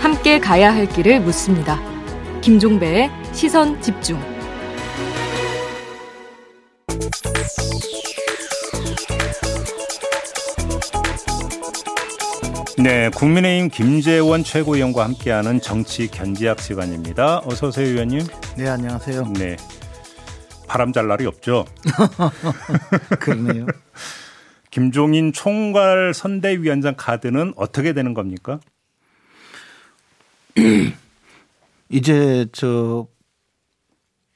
함께 가야 할 길을 묻습니다. 김종배의 시선 집중. 네, 국민의힘 김재원 최고위원과 함께하는 정치 견지학 시간입니다. 어서 오세요, 의원님. 네, 안녕하세요. 네. 바람 잘 날이 없죠. 그러네요. 김종인 총괄 선대위원장 카드는 어떻게 되는 겁니까? 이제 저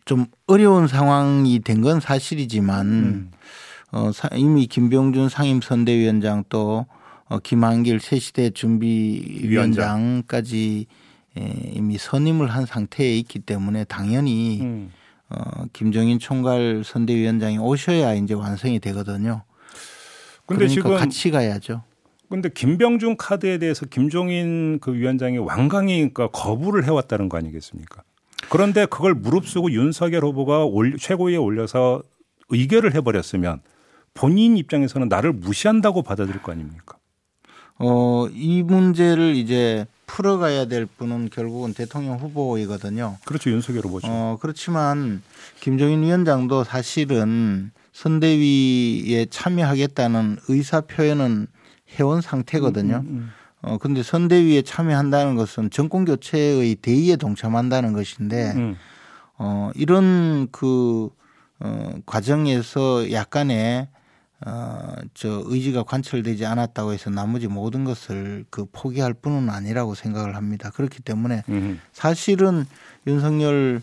좀 어려운 상황이 된 건 사실이지만 음. 어, 이미 김병준 상임선대위원장 또 어, 김한길 새시대 준비위원장까지 예, 이미 선임을 한 상태에 있기 때문에 당연히 음. 어, 김정인 총괄 선대위원장이 오셔야 이제 완성이 되거든요. 근데 그러니까 지금 같이 가야죠. 근데 김병준 카드에 대해서 김종인 그 위원장이 완강히 그러니까 거부를 해왔다는 거 아니겠습니까? 그런데 그걸 무릅쓰고 윤석열 후보가 최고위에 올려서 의결을 해버렸으면 본인 입장에서는 나를 무시한다고 받아들일 거 아닙니까? 어, 이 문제를 이제 풀어가야 될 분은 결국은 대통령 후보이거든요. 그렇죠. 윤석열 후보죠. 어, 그렇지만 김종인 위원장도 사실은 선대위에 참여하겠다는 의사 표현은 해온 상태거든요. 음, 음, 음. 어, 근데 선대위에 참여한다는 것은 정권 교체의 대의에 동참한다는 것인데, 음. 어, 이런 그, 어, 과정에서 약간의 어, 저 의지가 관철되지 않았다고 해서 나머지 모든 것을 그 포기할 뿐은 아니라고 생각을 합니다. 그렇기 때문에 음. 사실은 윤석열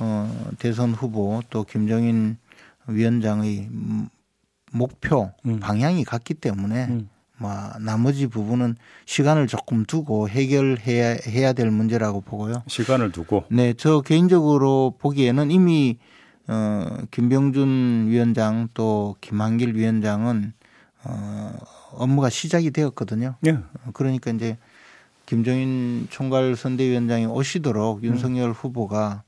어, 대선 후보 또 김정인 위원장의 목표 음. 방향이 같기 때문에 음. 뭐 나머지 부분은 시간을 조금 두고 해결해야 해야 될 문제라고 보고요. 시간을 두고. 네, 저 개인적으로 보기에는 이미 어 김병준 위원장 또 김한길 위원장은 어 업무가 시작이 되었거든요. 네. 그러니까 이제 김정인 총괄 선대위원장이 오시도록 음. 윤석열 후보가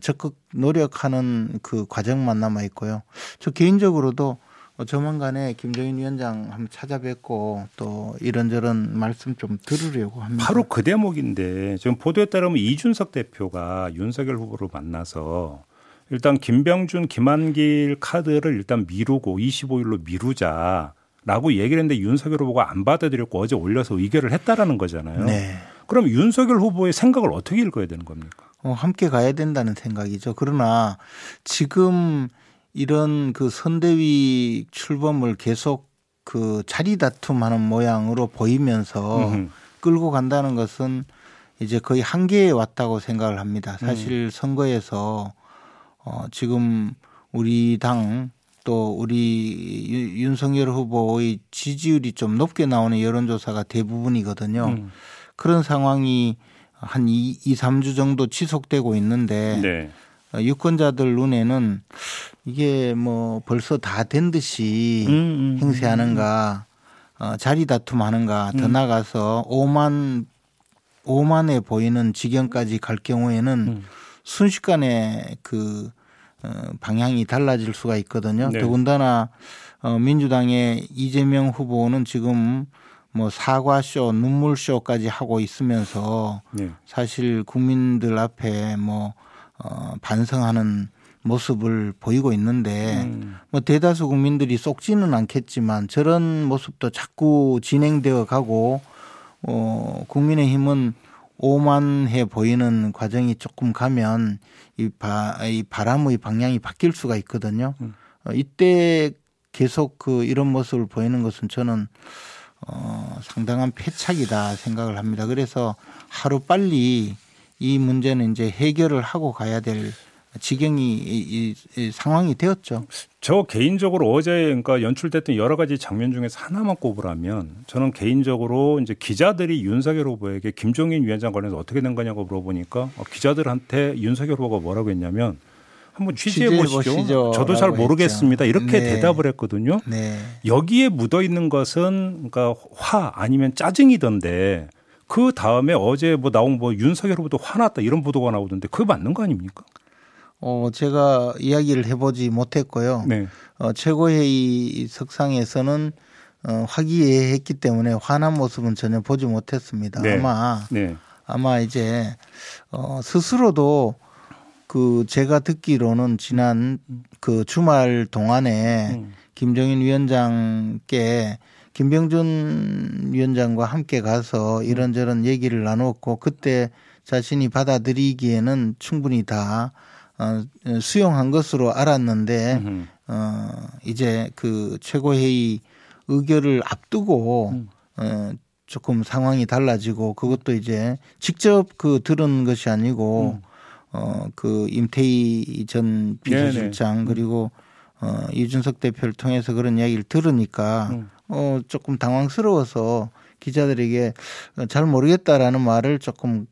적극 노력하는 그 과정만 남아 있고요. 저 개인적으로도 어, 조만간에 김정인 위원장 한번 찾아뵙고 또 이런저런 말씀 좀 들으려고 합니다. 바로 그 대목인데 지금 보도에 따르면 이준석 대표가 윤석열 후보를 만나서 일단 김병준, 김한길 카드를 일단 미루고 25일로 미루자. 라고 얘기를 했는데 윤석열 후보가 안 받아들였고 어제 올려서 의결을 했다라는 거잖아요. 네. 그럼 윤석열 후보의 생각을 어떻게 읽어야 되는 겁니까? 어, 함께 가야 된다는 생각이죠. 그러나 지금 이런 그 선대위 출범을 계속 그 자리 다툼하는 모양으로 보이면서 음흠. 끌고 간다는 것은 이제 거의 한계에 왔다고 생각을 합니다. 사실 음. 선거에서 어 지금 우리 당 또 우리 윤석열 후보의 지지율이 좀 높게 나오는 여론조사가 대부분이거든요. 음. 그런 상황이 한 2, 2, 3주 정도 지속되고 있는데 네. 어, 유권자들 눈에는 이게 뭐 벌써 다 된 듯이 음, 음, 음, 행세하는가 어, 자리 다툼하는가 더 음. 나가서 5만 5만에 보이는 지경까지 갈 경우에는 음. 순식간에 그 어, 방향이 달라질 수가 있거든요. 네. 더군다나 어, 민주당의 이재명 후보는 지금 뭐 사과쇼, 눈물쇼까지 하고 있으면서 네. 사실 국민들 앞에 뭐 어, 반성하는 모습을 보이고 있는데 음. 뭐 대다수 국민들이 쏙지는 않겠지만 저런 모습도 자꾸 진행되어 가고 어 국민의힘은 오만해 보이는 과정이 조금 가면 이, 바, 이 바람의 방향이 바뀔 수가 있거든요. 음. 어, 이때 계속 그 이런 모습을 보이는 것은 저는 어 상당한 패착이다 생각을 합니다. 그래서 하루 빨리 이 문제는 이제 해결을 하고 가야 될 지경이 이, 이 상황이 되었죠. 저 개인적으로 어제 그러니까 연출됐던 여러 가지 장면 중에서 하나만 꼽으라면 저는 개인적으로 이제 기자들이 윤석열 후보에게 김종인 위원장 관련해서 어떻게 된 거냐고 물어보니까 어, 기자들한테 윤석열 후보가 뭐라고 했냐면 한번 취재해 보시죠. 저도 잘 모르겠습니다. 했죠. 이렇게 네. 대답을 했거든요. 네. 여기에 묻어 있는 것은 그러니까 화 아니면 짜증이던데 그 다음에 어제 뭐 나온 뭐 윤석열 후보도 화났다 이런 보도가 나오던데 그게 맞는 거 아닙니까? 어, 제가 이야기를 해보지 못했고요. 네. 어, 최고회의 석상에서는 어, 화기애애했기 때문에 화난 모습은 전혀 보지 못했습니다. 네. 아마 네. 아마 이제 어, 스스로도 그 제가 듣기로는 지난 그 주말 동안에 음. 김정인 위원장께 김병준 위원장과 함께 가서 이런저런 얘기를 나눴고 그때 자신이 받아들이기에는 충분히 다 어, 수용한 것으로 알았는데 음. 어, 이제 그 최고회의 의결을 앞두고 음. 어, 조금 상황이 달라지고 그것도 이제 직접 그 들은 것이 아니고 음. 어, 그 임태희 전 비서실장. 그리고 어, 이준석 대표를 통해서 그런 이야기를 들으니까 음. 어, 조금 당황스러워서 기자들에게 잘 모르겠다라는 말을 조금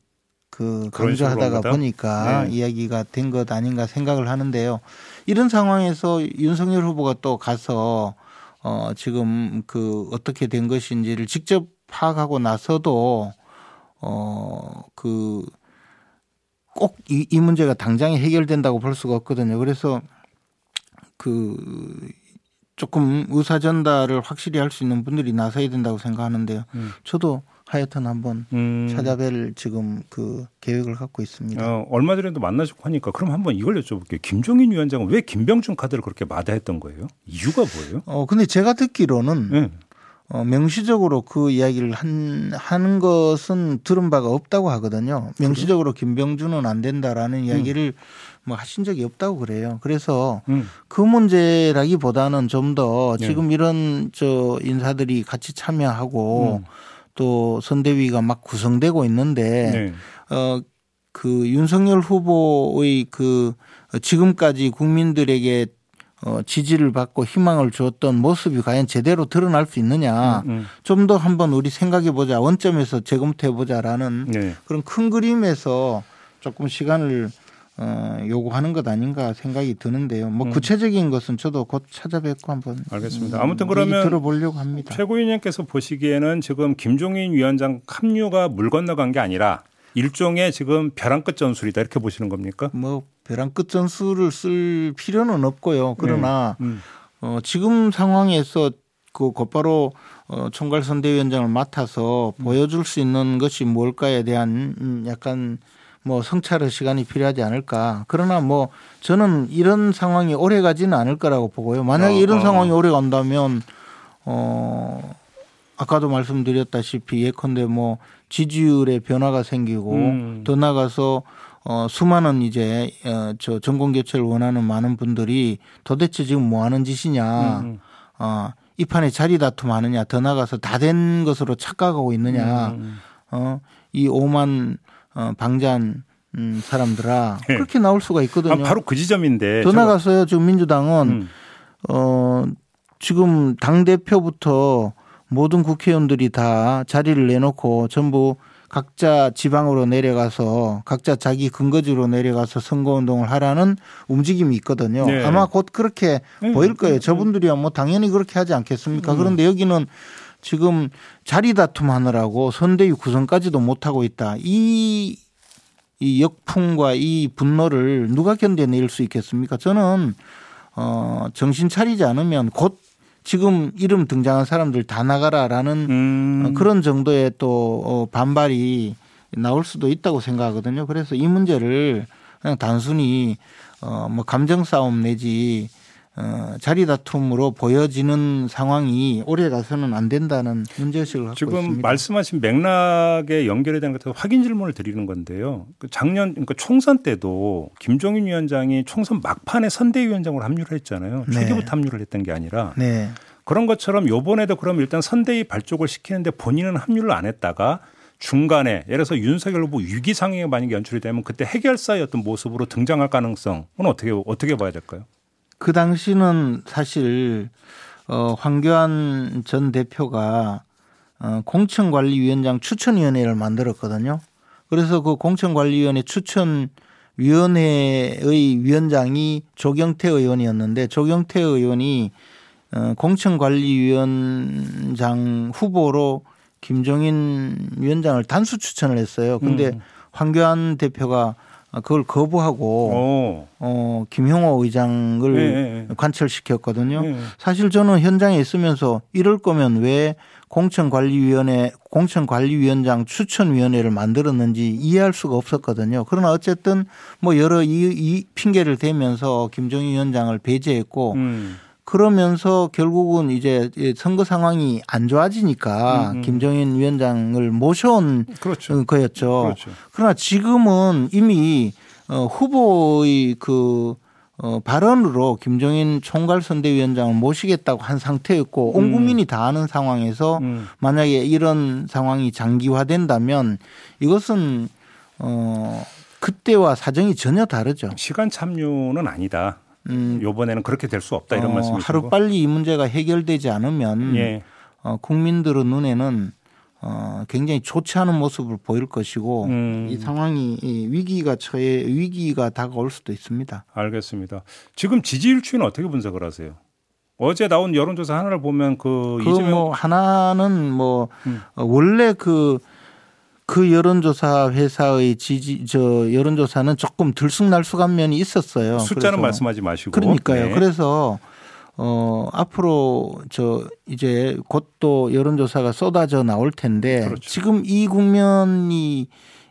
그 강조하다가? 보니까 네. 이야기가 된 것 아닌가 생각을 하는데요. 이런 상황에서 윤석열 후보가 또 가서 어 지금 그 어떻게 된 것인지를 직접 파악하고 나서도 어그 꼭이 이 문제가 당장에 해결된다고 볼 수가 없거든요. 그래서 그 조금 의사 전달을 확실히 할 수 있는 분들이 나서야 된다고 생각하는데요. 음. 저도 하여튼 한번 음. 찾아뵐 지금 그 계획을 갖고 있습니다. 어, 얼마 전에도 만나셨고 하니까 그럼 한번 이걸 여쭤볼게요. 김종인 위원장은 왜 김병준 카드를 그렇게 마다했던 거예요? 이유가 뭐예요? 어 근데 제가 듣기로는 네. 어, 명시적으로 그 이야기를 한 하는 것은 들은 바가 없다고 하거든요. 명시적으로 김병준은 안 된다라는 이야기를 뭐 하신 적이 없다고 그래요. 그래서 음. 그 문제라기보다는 좀더 네. 지금 이런 저 인사들이 같이 참여하고 음. 또 선대위가 막 구성되고 있는데 네. 어, 그 윤석열 후보의 그 지금까지 국민들에게 어, 지지를 받고 희망을 주었던 모습이 과연 제대로 드러날 수 있느냐. 음. 좀더 한번 우리 생각해 보자. 원점에서 재검토해 보자라는 네. 그런 큰 그림에서 조금 시간을 어, 요구하는 것 아닌가 생각이 드는데요. 뭐 음. 구체적인 것은 저도 곧 찾아뵙고 한번 알겠습니다. 음, 아무튼 그러면 들어보려고 합니다. 최고위원님께서 보시기에는 지금 김종인 위원장 합류가 물 건너간 게 아니라 일종의 지금 벼랑 끝 전술이다 이렇게 보시는 겁니까? 뭐 벼랑 끝 전술을 쓸 필요는 없고요. 그러나 음. 어, 지금 상황에서 그 곧바로 어, 총괄 선대위원장을 맡아서 보여줄 수 있는 것이 뭘까에 대한 음, 약간 뭐 성찰의 시간이 필요하지 않을까. 그러나 뭐 저는 이런 상황이 오래 가지는 않을 거라고 보고요. 만약에 어, 이런 어. 상황이 오래 간다면 어 아까도 말씀드렸다시피 예컨대 뭐 지지율의 변화가 생기고 음. 더 나가서 어 수많은 이제 어 저 정권 교체를 원하는 많은 분들이 도대체 지금 뭐 하는 짓이냐. 음. 어, 이 판에 자리 다툼 하느냐, 더 나가서 다 된 것으로 착각하고 있느냐, 음. 어, 이 오만 어, 방잔 음, 사람들아 네. 그렇게 나올 수가 있거든요. 아, 바로 그 지점인데. 더 나가서요, 지금 민주당은 음. 어, 지금 당 대표부터 모든 국회의원들이 다 자리를 내놓고 전부 각자 지방으로 내려가서 각자 자기 근거지로 내려가서 선거운동을 하라는 움직임이 있거든요. 네. 아마 곧 그렇게 음, 보일 거예요. 음, 저분들이야 뭐 당연히 그렇게 하지 않겠습니까? 음. 그런데 여기는 지금 자리 다툼 하느라고 선대위 구성까지도 못하고 있다. 이, 이 역풍과 이 분노를 누가 견뎌낼 수 있겠습니까? 저는 어, 정신 차리지 않으면 곧 지금 이름 등장한 사람들 다 나가라라는 음. 어, 그런 정도의 또 어, 반발이 나올 수도 있다고 생각하거든요. 그래서 이 문제를 그냥 단순히 어뭐 감정 싸움 내지 어 자리 다툼으로 보여지는 상황이 오래 가서는 안 된다는 문제의식을 갖고 지금 있습니다. 말씀하신 맥락에 연결에 대한 것에 확인 질문을 드리는 건데요. 그 작년 그러니까 총선 때도 김종인 위원장이 총선 막판에 선대위원장으로 합류를 했잖아요. 네. 초기부터 합류를 했던 게 아니라 네. 그런 것처럼 요번에도 그럼 일단 선대위 발족을 시키는데 본인은 합류를 안 했다가 중간에 예를 들어서 윤석열 후보 위기 상황에 만약에 연출이 되면 그때 해결사의 어떤 모습으로 등장할 가능성은 어떻게 어떻게 봐야 될까요? 그 당시는 사실 어 황교안 전 대표가 어 공천관리위원장 추천위원회를 만들었거든요. 그래서 그 공천관리위원회 추천위원회의 위원장이 조경태 의원이었는데 조경태 의원이 어 공천관리위원장 후보로 김종인 위원장을 단수 추천을 했어요. 근데 음. 황교안 대표가 그걸 거부하고 오. 어 김형호 의장을 네, 네. 관철시켰거든요. 네. 사실 저는 현장에 있으면서 이럴 거면 왜 공천관리위원회 공천관리위원장 추천위원회를 만들었는지 이해할 수가 없었거든요. 그러나 어쨌든 뭐 여러 이, 이 핑계를 대면서 김정희 위원장을 배제했고 음. 그러면서 결국은 이제 선거 상황이 안 좋아지니까 음, 음. 김정인 위원장을 모셔온 그렇죠. 거였죠. 그렇죠. 그러나 지금은 이미 어, 후보의 그 어, 발언으로 김종인 총괄 선대위원장을 모시겠다고 한 상태였고 온 음. 국민이 다 아는 상황에서 음. 만약에 이런 상황이 장기화된다면 이것은 어 그때와 사정이 전혀 다르죠. 시간 참유는 아니다. 음, 요번에는 그렇게 될 수 없다 이런 어, 말씀이시고 하루 빨리 이 문제가 해결되지 않으면 예. 어, 국민들의 눈에는 어, 굉장히 좋지 않은 모습을 보일 것이고 음. 이 상황이 이 위기가 처해 위기가 다가올 수도 있습니다. 알겠습니다. 지금 지지율 추이는 어떻게 분석을 하세요? 어제 나온 여론조사 하나를 보면 그, 그 이재명 뭐 하나는 뭐 음. 어, 원래 그 그그 여론조사 회사의 지지 저 여론조사는 조금 들쑥날쑥한 면이 있었어요. 숫자는 말씀하지 마시고 그러니까요. 네. 그래서 어, 앞으로 저 이제 곧 또 여론조사가 쏟아져 나올 텐데 그렇죠. 지금 이 국면이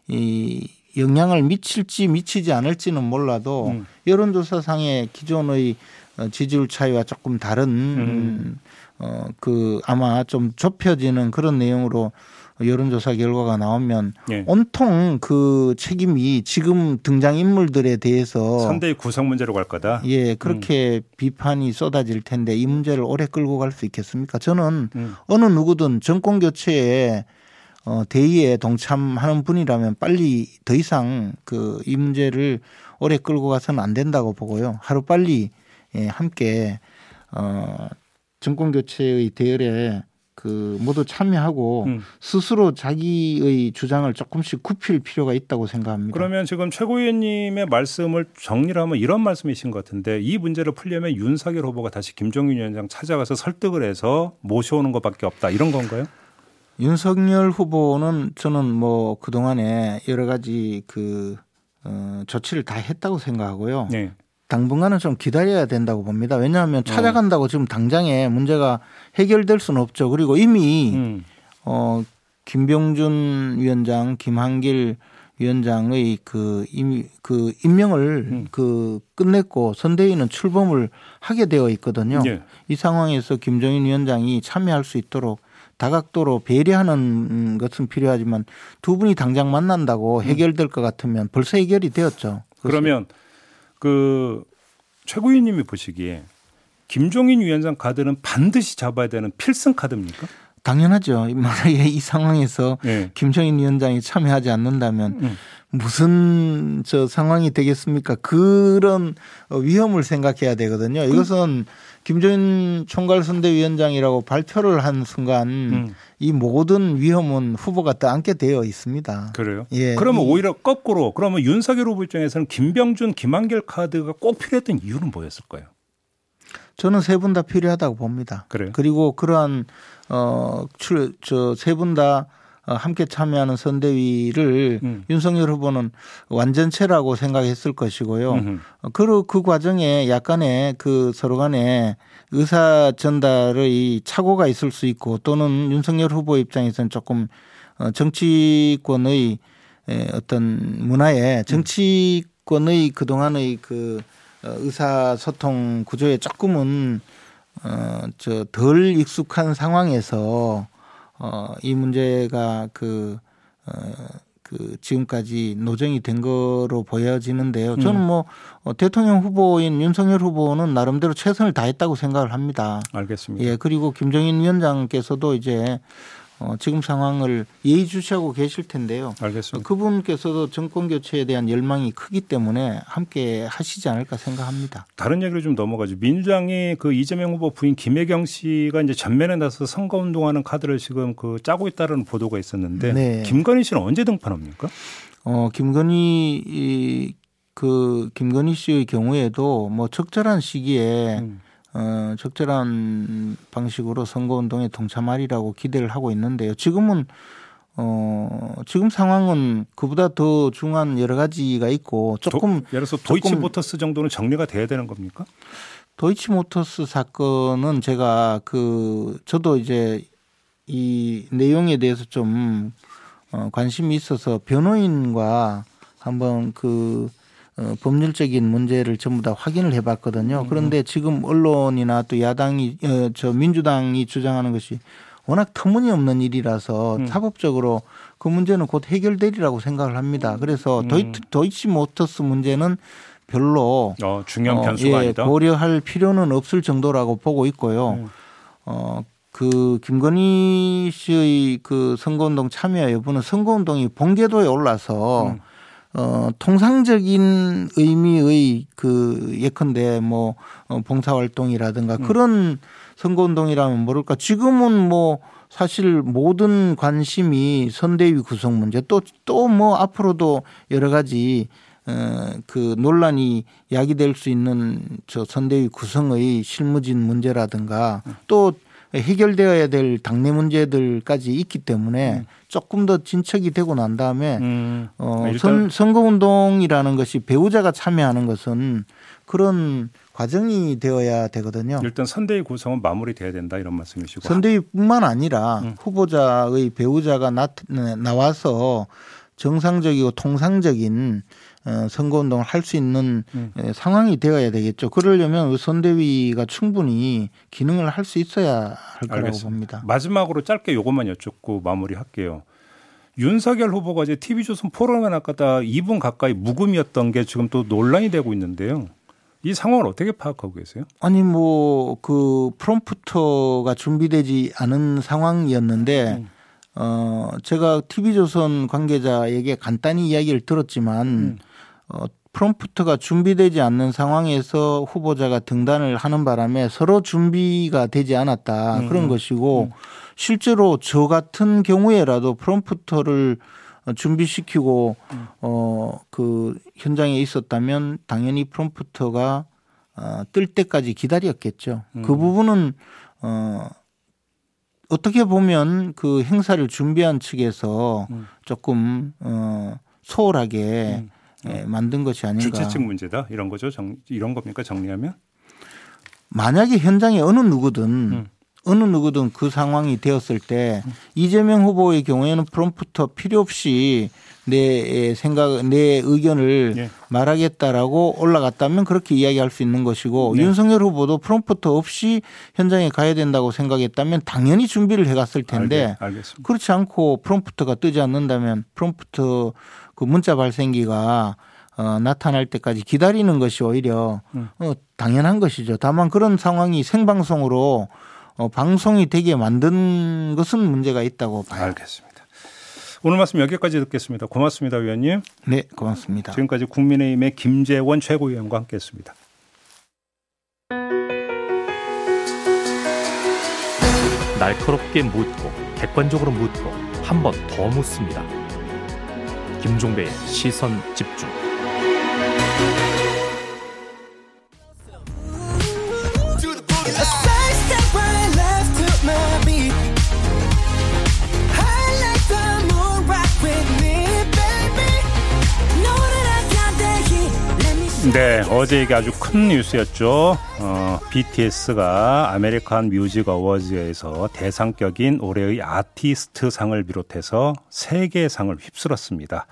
이 영향을 미칠지 미치지 않을지는 몰라도 음. 여론조사상의 기존의 어, 지지율 차이와 조금 다른 음. 어, 그 아마 좀 좁혀지는 그런 내용으로 여론조사 결과가 나오면 예. 온통 그 책임이 지금 등장 인물들에 대해서 선대의 구성 문제로 갈 거다. 예, 그렇게 음. 비판이 쏟아질 텐데 이 문제를 오래 끌고 갈 수 있겠습니까? 저는 음. 어느 누구든 정권 교체에 어, 대의에 동참하는 분이라면 빨리 더 이상 그 이 문제를 오래 끌고 가서는 안 된다고 보고요. 하루 빨리 예, 함께 어, 정권 교체의 대열에 그 모두 참여하고 음. 스스로 자기의 주장을 조금씩 굽힐 필요가 있다고 생각합니다. 그러면 지금 최고위원님의 말씀을 정리를 하면 이런 말씀이신 것 같은데 이 문제를 풀려면 윤석열 후보가 다시 김종인 위원장 찾아가서 설득을 해서 모셔오는 것밖에 없다 이런 건가요? 윤석열 후보는 저는 뭐 그동안에 여러 가지 그 어, 조치를 다 했다고 생각하고요. 네. 당분간은 좀 기다려야 된다고 봅니다. 왜냐하면 어. 찾아간다고 지금 당장에 문제가 해결될 수는 없죠. 그리고 이미 음. 어 김병준 위원장, 김한길 위원장의 그 이미 그 임명을 음. 그 끝냈고 선대위는 출범을 하게 되어 있거든요. 네. 이 상황에서 김정인 위원장이 참여할 수 있도록 다각도로 배려하는 것은 필요하지만 두 분이 당장 만난다고 음. 해결될 것 같으면 벌써 해결이 되었죠. 그러면 그 최고위님이 보시기에 김종인 위원장 카드는 반드시 잡아야 되는 필승 카드입니까? 당연하죠. 만약에 이 상황에서 네. 김정인 위원장이 참여하지 않는다면 음. 무슨 저 상황이 되겠습니까? 그런 위험을 생각해야 되거든요. 이것은 김정인 총괄 선대위원장이라고 발표를 한 순간 음. 이 모든 위험은 후보가 떠안게 되어 있습니다. 그래요? 예. 그러면 오히려 거꾸로 그러면 윤석열 후보 입장에서는 김병준, 김한길 카드가 꼭 필요했던 이유는 뭐였을까요? 저는 세 분 다 필요하다고 봅니다. 그래요? 그리고 그러한 어저 세 분다 함께 참여하는 선대위를 음. 윤석열 후보는 완전체라고 생각했을 것이고요. 그, 그 과정에 약간의 그 서로 간에 의사 전달의 착오가 있을 수 있고 또는 윤석열 후보 입장에서는 조금 어, 정치권의 어떤 문화에 정치권의 그동안의 그 어, 의사소통 구조에 조금은 어 저 덜 익숙한 상황에서 어 이 문제가 그 어, 그 지금까지 노정이 된 거로 보여지는데요. 저는 음. 뭐 어, 대통령 후보인 윤석열 후보는 나름대로 최선을 다했다고 생각을 합니다. 알겠습니다. 예, 그리고 김정인 위원장께서도 이제 어, 지금 상황을 예의주시하고 계실 텐데요. 알겠습니다. 그분께서도 정권 교체에 대한 열망이 크기 때문에 함께 하시지 않을까 생각합니다. 다른 얘기로 좀 넘어가죠. 민주당이 그 이재명 후보 부인 김혜경 씨가 이제 전면에 나서 선거 운동하는 카드를 지금 그 짜고 있다는 보도가 있었는데 네. 김건희 씨는 언제 등판합니까? 어, 김건희 이, 그 김건희 씨의 경우에도 뭐 적절한 시기에 음. 어, 적절한 방식으로 선거운동에 동참하리라고 기대를 하고 있는데요. 지금은 어, 지금 상황은 그보다 더 중요한 여러 가지가 있고 조금 도, 예를 들어서 도이치모터스 정도는 정리가 돼야 되는 겁니까? 도이치모터스 사건은 제가 그 저도 이제 이 내용에 대해서 좀 어, 관심이 있어서 변호인과 한번 그 어, 법률적인 문제를 전부 다 확인을 해봤거든요. 그런데 지금 언론이나 또 야당이 어, 저 민주당이 주장하는 것이 워낙 터무니없는 일이라서 음. 사법적으로 그 문제는 곧 해결되리라고 생각을 합니다. 그래서 음. 도이치, 모터스 문제는 별로 어, 중요한 변수가 어, 예, 아니다. 고려할 필요는 없을 정도라고 보고 있고요. 음. 어, 그 김건희 씨의 그 선거운동 참여 여부는 선거운동이 본궤도에 올라서 음. 어, 통상적인 의미의 그 예컨대 뭐 어, 봉사활동이라든가 음. 그런 선거운동이라면 모를까 지금은 뭐 사실 모든 관심이 선대위 구성 문제 또 또 뭐 앞으로도 여러 가지 어 그 논란이 야기될 수 있는 저 선대위 구성의 실무진 문제라든가 또 해결되어야 될 당내 문제들까지 있기 때문에 음. 조금 더 진척이 되고 난 다음에 음. 어, 선, 선거운동이라는 것이 배우자가 참여하는 것은 그런 과정이 되어야 되거든요. 일단 선대위 구성은 마무리돼야 된다 이런 말씀이시고 선대위뿐만 아니라 음. 후보자의 배우자가 나, 나와서 정상적이고 통상적인 어, 선거운동을 할 수 있는 음. 상황이 되어야 되겠죠. 그러려면 선대위가 충분히 기능을 할 수 있어야 할 거라고 알겠습니다. 봅니다. 마지막으로 짧게 요것만 여쭙고 마무리할게요. 윤석열 후보가 이제 TV조선 포럼에 나가다 2분 가까이 묵음이었던 게 지금 또 논란이 되고 있는데요. 이 상황을 어떻게 파악하고 계세요? 아니 뭐 그 프롬프터가 준비되지 않은 상황이었는데 음. 어 제가 TV조선 관계자에게 간단히 이야기를 들었지만 음. 어 프롬프트가 준비되지 않는 상황에서 후보자가 등단을 하는 바람에 서로 준비가 되지 않았다 음. 그런 것이고 음. 실제로 저 같은 경우에라도 프롬프터를 준비시키고 음. 어그 현장에 있었다면 당연히 프롬프터가 어, 뜰 때까지 기다렸겠죠. 음. 그 부분은 어 어떻게 보면 그 행사를 준비한 측에서 음. 조금 어 소홀하게 음. 예, 만든 것이 아닌가. 주최 측 문제다 이런 거죠. 정, 이런 겁니까 정리하면? 만약에 현장에 어느 누구든 음. 어느 누구든 그 상황이 되었을 때 음. 이재명 후보의 경우에는 프롬프터 필요 없이 내 생각, 내 의견을 예. 말하겠다라고 올라갔다면 그렇게 이야기할 수 있는 것이고 네. 윤석열 후보도 프롬프터 없이 현장에 가야 된다고 생각했다면 당연히 준비를 해갔을 텐데 알겠, 그렇지 않고 프롬프터가 뜨지 않는다면 프롬프터 그 문자 발생기가 어, 나타날 때까지 기다리는 것이 오히려 음. 어, 당연한 것이죠. 다만 그런 상황이 생방송으로 어, 방송이 되게 만든 것은 문제가 있다고 봐요. 알겠습니다. 오늘 말씀 여기까지 듣겠습니다. 고맙습니다, 위원님. 네, 고맙습니다. 지금까지 국민의힘의 김재원 최고위원과 함께했습니다. 날카롭게 묻고 객관적으로 묻고 한 번 더 묻습니다. 김종배의 시선 집중. 네, 어제 이게 아주 큰 뉴스였죠. 어, BTS가 아메리칸 뮤직 어워즈에서 대상격인 올해의 아티스트 상을 비롯해서 세 개의 상을 휩쓸었습니다.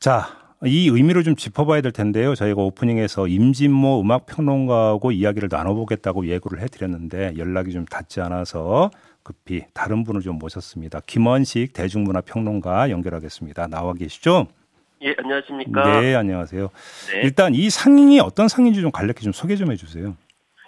자, 이 의미를 좀 짚어봐야 될 텐데요. 저희가 오프닝에서 임진모 음악평론가하고 이야기를 나눠보겠다고 예고를 해드렸는데 연락이 좀 닿지 않아서 급히 다른 분을 좀 모셨습니다. 김원식 대중문화평론가 연결하겠습니다. 나와 계시죠? 예, 안녕하십니까. 네, 안녕하세요. 네. 일단 이 상이 어떤 상인지 좀 간략히 좀 소개 좀 해주세요.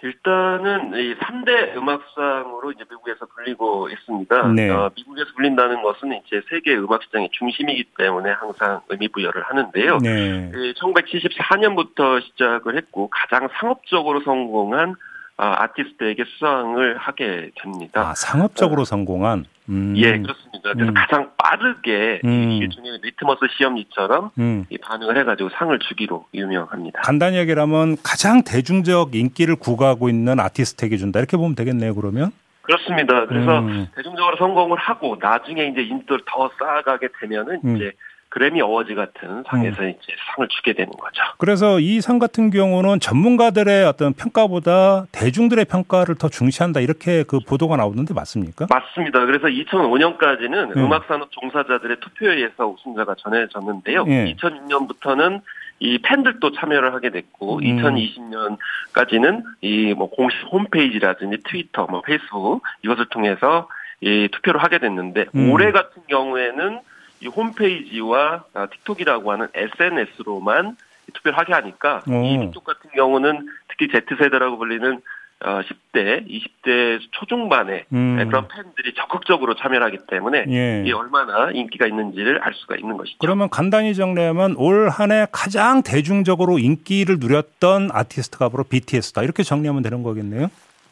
일단은 이 3대 음악상으로 이제 미국에서 불리고 있습니다. 네. 어, 미국에서 불린다는 것은 이제 세계 음악 시장의 중심이기 때문에 항상 의미 부여를 하는데요. 네. 1974년부터 시작을 했고 가장 상업적으로 성공한 아, 아티스트에게 수상을 하게 됩니다. 아, 상업적으로 어, 성공한? 음. 예, 그렇습니다. 그래서 음. 가장 빠르게 음. 일종의 리트머스 시험지처럼 음. 반응을 해가지고 상을 주기로 유명합니다. 간단히 얘기를 하면 가장 대중적 인기를 구가하고 있는 아티스트에게 준다. 이렇게 보면 되겠네요, 그러면? 그렇습니다. 그래서 음. 대중적으로 성공을 하고 나중에 이제 인기를 더 쌓아가게 되면은 음. 이제 그래미 어워즈 같은 상에서 음. 이제 상을 주게 되는 거죠. 그래서 이 상 같은 경우는 전문가들의 어떤 평가보다 대중들의 평가를 더 중시한다 이렇게 그 보도가 나오는데 맞습니까? 맞습니다. 그래서 2005년까지는 음. 악 산업 종사자들의 투표에 의해서 우승자가 전해졌는데요. 예. 2006년부터는 이 팬들도 참여를 하게 됐고 음. 2020년까지는 이 뭐 공식 홈페이지라든지 트위터, 뭐 페이스북 이것을 통해서 이 투표를 하게 됐는데 음. 올해 같은 경우에는 이 홈페이지와 아, 틱톡이라고 하는 SNS로만 투표를 하게 하니까 오. 이 틱톡 같은 경우는 특히 Z세대라고 불리는 어, 10대, 20대 초중반의 음. 그런 팬들이 적극적으로 참여를 하기 때문에 예. 이 얼마나 인기가 있는지를 알 수가 있는 것이죠. 그러면 간단히 정리하면 올 한 해 가장 대중적으로 인기를 누렸던 아티스트가 바로 BTS다. 이렇게 정리하면 되는 거겠네요.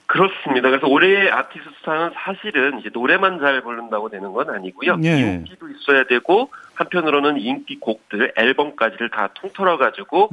그렇습니다. 그래서 올해의 아티스트 상은 사실은 이제 노래만 잘 부른다고 되는 건 아니고요. 예. 인기도 있어야 되고 한편으로는 인기 곡들 앨범까지를 다 통틀어 가지고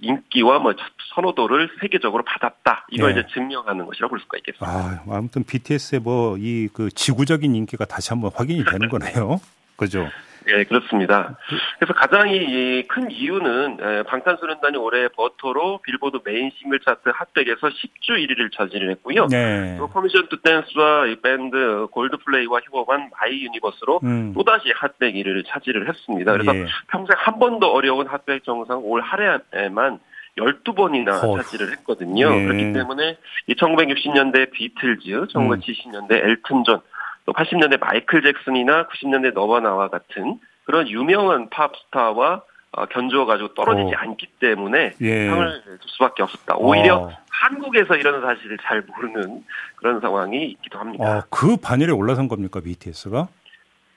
인기와 뭐 선호도를 세계적으로 받았다. 이걸 예. 이제 증명하는 것이라고 볼 수가 있겠습니다. 아, 아무튼 BTS의 뭐 이 그 지구적인 인기가 다시 한번 확인이 되는 거네요. 그죠? 예, 그렇습니다. 그래서 가장 이 큰 이유는 방탄소년단이 올해 버터로 빌보드 메인 싱글 차트 핫백에서 10주 1위를 차지를 했고요. 네. 또 Permission to Dance와 이 밴드 콜드플레이와 협업한 My Universe로 음. 또다시 핫백 1위를 차지를 했습니다. 그래서 예. 평생 한 번도 어려운 핫백 정상 올 한 해에만 12번이나 어. 차지를 했거든요. 예. 그렇기 때문에 1960년대 비틀즈, 1970년대 엘튼 존, 또 80년대 마이클 잭슨이나 90년대 너바나와 같은 그런 유명한 팝스타와 어, 견주어가지고 떨어지지 오. 않기 때문에 예. 상을 줄 수밖에 없었다. 오히려 어. 한국에서 이런 사실을 잘 모르는 그런 상황이 있기도 합니다. 어, 그 반열에 올라선 겁니까 BTS가?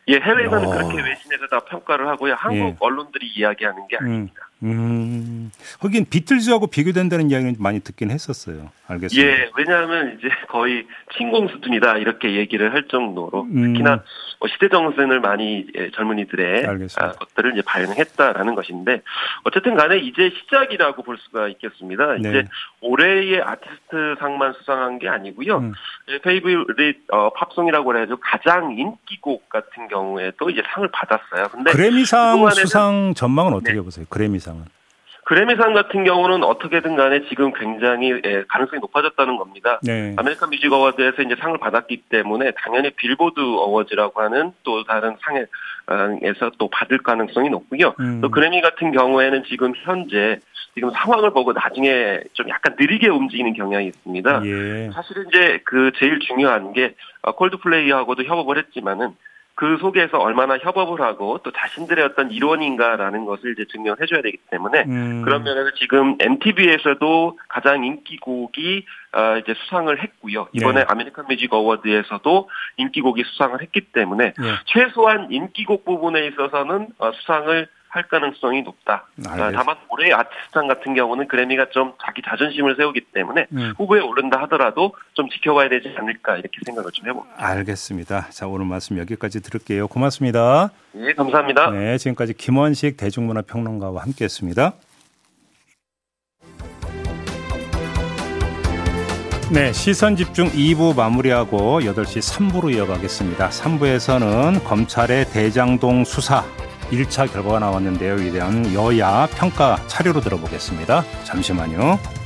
예, 해외에서는 어. 그렇게 외신에서 다 평가를 하고요. 한국 예. 언론들이 이야기하는 게 음. 아닙니다. 음, 하긴 비틀즈하고 비교된다는 이야기는 많이 듣긴 했었어요. 알겠습니다. 예, 왜냐하면 이제 거의 친공 수준이다 이렇게 얘기를 할 정도로 음. 특히나 뭐 시대 정신을 많이 젊은이들의 알겠습니다. 것들을 이제 반영했다라는 것인데 어쨌든 간에 이제 시작이라고 볼 수가 있겠습니다. 네. 이제 올해의 아티스트 상만 수상한 게 아니고요. 음. Favorite 어, 팝송이라고 해가지고 가장 인기곡 같은 경우에도 이제 상을 받았어요. 근데 그래미상 수상 전망은 어떻게 네. 보세요? 그래미상 은? 그래미상 같은 경우는 어떻게든 간에 지금 굉장히 예, 가능성이 높아졌다는 겁니다. 네. 아메리칸 뮤직 어워드에서 이제 상을 받았기 때문에 당연히 빌보드 어워즈라고 하는 또 다른 상에서 또 받을 가능성이 높고요. 음. 또 그래미 같은 경우에는 지금 현재 지금 상황을 보고 나중에 좀 약간 느리게 움직이는 경향이 있습니다. 예. 사실은 이제 그 제일 중요한 게 콜드플레이하고도 협업을 했지만은 그 속에서 얼마나 협업을 하고 또 자신들의 어떤 일원인가라는 것을 이제 증명해 줘야 되기 때문에 음. 그런 면에서 지금 MTV에서도 가장 인기곡이 어 이제 수상을 했고요. 이번에 네. 아메리칸 뮤직 어워드에서도 인기곡이 수상을 했기 때문에 네. 최소한 인기곡 부분에 있어서는 어 수상을 할 가능성이 높다. 알겠습니다. 다만 올해 아티스트상 같은 경우는 그래미가 좀 자기 자존심을 세우기 때문에 음. 후보에 오른다 하더라도 좀 지켜봐야 되지 않을까 이렇게 생각을 좀 해봅니다. 알겠습니다. 자 오늘 말씀 여기까지 들을게요. 고맙습니다. 네, 감사합니다. 네, 지금까지 김원식 대중문화평론가와 함께했습니다. 네, 시선 집중 2부 마무리하고 8시 3부로 이어가겠습니다. 3부에서는 검찰의 대장동 수사 1차 결과가 나왔는데요. 이에 대한 여야 평가 차례로 들어보겠습니다. 잠시만요.